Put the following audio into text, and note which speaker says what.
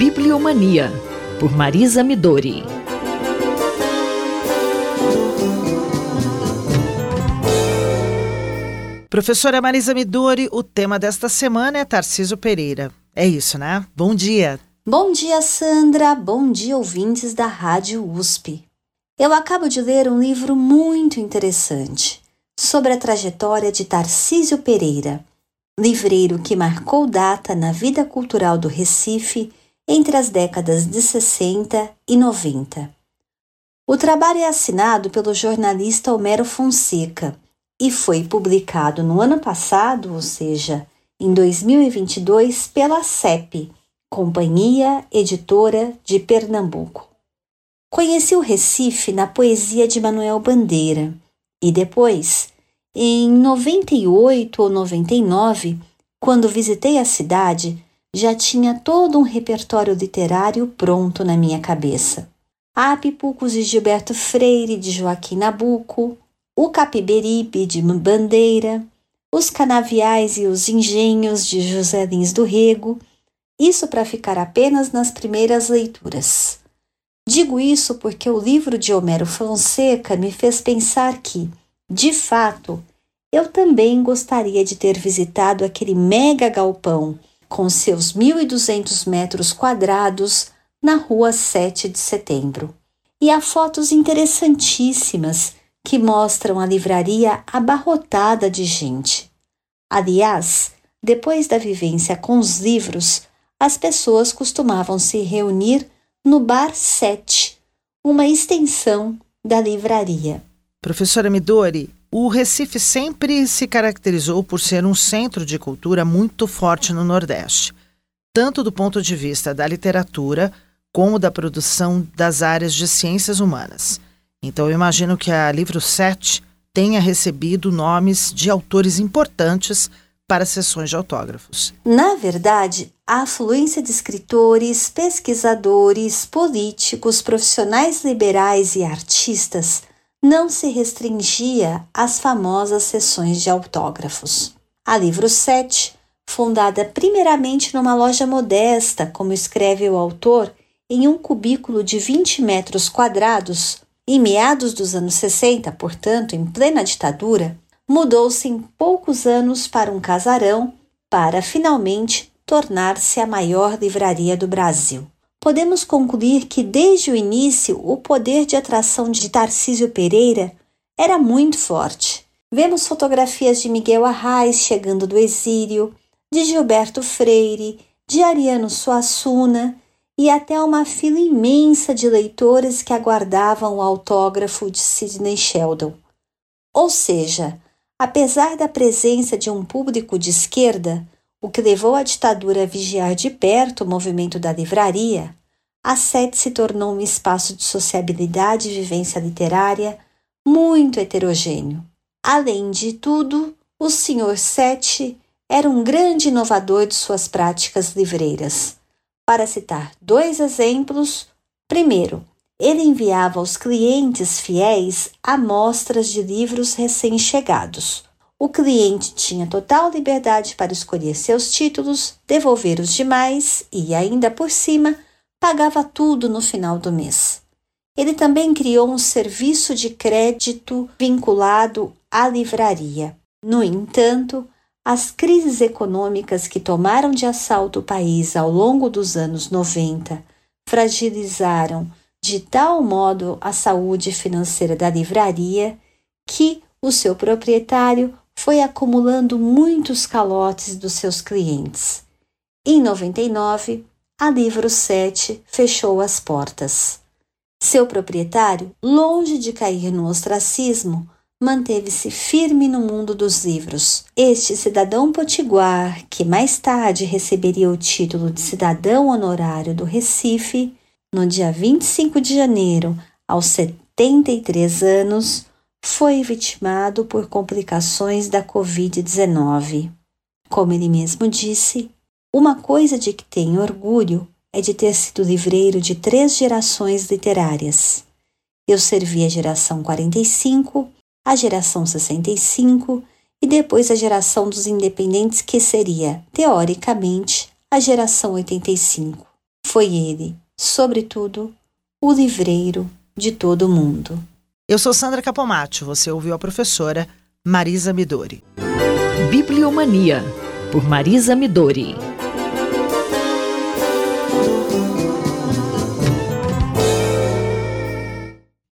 Speaker 1: Bibliomania, por Marisa Midori.
Speaker 2: Professora Marisa Midori, o tema desta semana é Tarciso Pereira. É isso, né? Bom dia.
Speaker 3: Bom dia, Sandra. Bom dia, ouvintes da Rádio USP. Eu acabo de ler um livro muito interessante sobre a trajetória de Tarcísio Pereira, livreiro que marcou data na vida cultural do Recife entre as décadas de 60 e 90. O trabalho é assinado pelo jornalista Homero Fonseca e foi publicado no ano passado, ou seja, em 2022, pela CEP, Companhia Editora de Pernambuco. Conheci o Recife na poesia de Manuel Bandeira e depois, em 98 ou 99, quando visitei a cidade, já tinha todo um repertório literário pronto na minha cabeça. Há Pipucos de Gilberto Freire, de Joaquim Nabuco, o Capiberibe, de Bandeira, os Canaviais e os Engenhos, de José Lins do Rego, isso para ficar apenas nas primeiras leituras. Digo isso porque o livro de Homero Fonseca me fez pensar que, de fato, eu também gostaria de ter visitado aquele mega galpão com seus 1.200 metros quadrados na rua 7 de setembro. E há fotos interessantíssimas que mostram a livraria abarrotada de gente. Aliás, depois da vivência com os livros, as pessoas costumavam se reunir no Bar 7, uma extensão da livraria.
Speaker 2: Professora Midori, o Recife sempre se caracterizou por ser um centro de cultura muito forte no Nordeste, tanto do ponto de vista da literatura como da produção das áreas de ciências humanas. Então eu imagino que a Livro 7 tenha recebido nomes de autores importantes para sessões de autógrafos.
Speaker 3: Na verdade, a afluência de escritores, pesquisadores, políticos, profissionais liberais e artistas não se restringia às famosas sessões de autógrafos. A Livro 7, fundada primeiramente numa loja modesta, como escreve o autor, em um cubículo de 20 metros quadrados, em meados dos anos 60, portanto, em plena ditadura, mudou-se em poucos anos para um casarão para finalmente tornar-se a maior livraria do Brasil. Podemos concluir que desde o início o poder de atração de Tarcísio Pereira era muito forte. Vemos fotografias de Miguel Arraes chegando do exílio, de Gilberto Freire, de Ariano Suassuna e até uma fila imensa de leitores que aguardavam o autógrafo de Sidney Sheldon. Ou seja, Apesar da presença de um público de esquerda, o que levou a ditadura a vigiar de perto o movimento da livraria, a SET se tornou um espaço de sociabilidade e vivência literária muito heterogêneo. Além de tudo, o Sr. Sete era um grande inovador de suas práticas livreiras. Para citar dois exemplos, primeiro, ele enviava aos clientes fiéis amostras de livros recém-chegados. O cliente tinha total liberdade para escolher seus títulos, devolver os demais e, ainda por cima, pagava tudo no final do mês. Ele também criou um serviço de crédito vinculado à livraria. No entanto, as crises econômicas que tomaram de assalto o país ao longo dos anos 90 fragilizaram de tal modo a saúde financeira da livraria que o seu proprietário foi acumulando muitos calotes dos seus clientes. Em 99, a Livro 7 fechou as portas. Seu proprietário, longe de cair no ostracismo, manteve-se firme no mundo dos livros. Este cidadão potiguar, que mais tarde receberia o título de cidadão honorário do Recife, no dia 25 de janeiro, aos 73 anos, foi vitimado por complicações da Covid-19. Como ele mesmo disse, uma coisa de que tenho orgulho é de ter sido livreiro de três gerações literárias. Eu servi a geração 45, a geração 65 e depois a geração dos independentes, que seria, teoricamente, a geração 85. Foi ele, sobretudo, o livreiro de todo mundo.
Speaker 2: Eu sou Sandra Capomatto, você ouviu a professora Marisa Midori.
Speaker 1: Bibliomania, por Marisa Midori.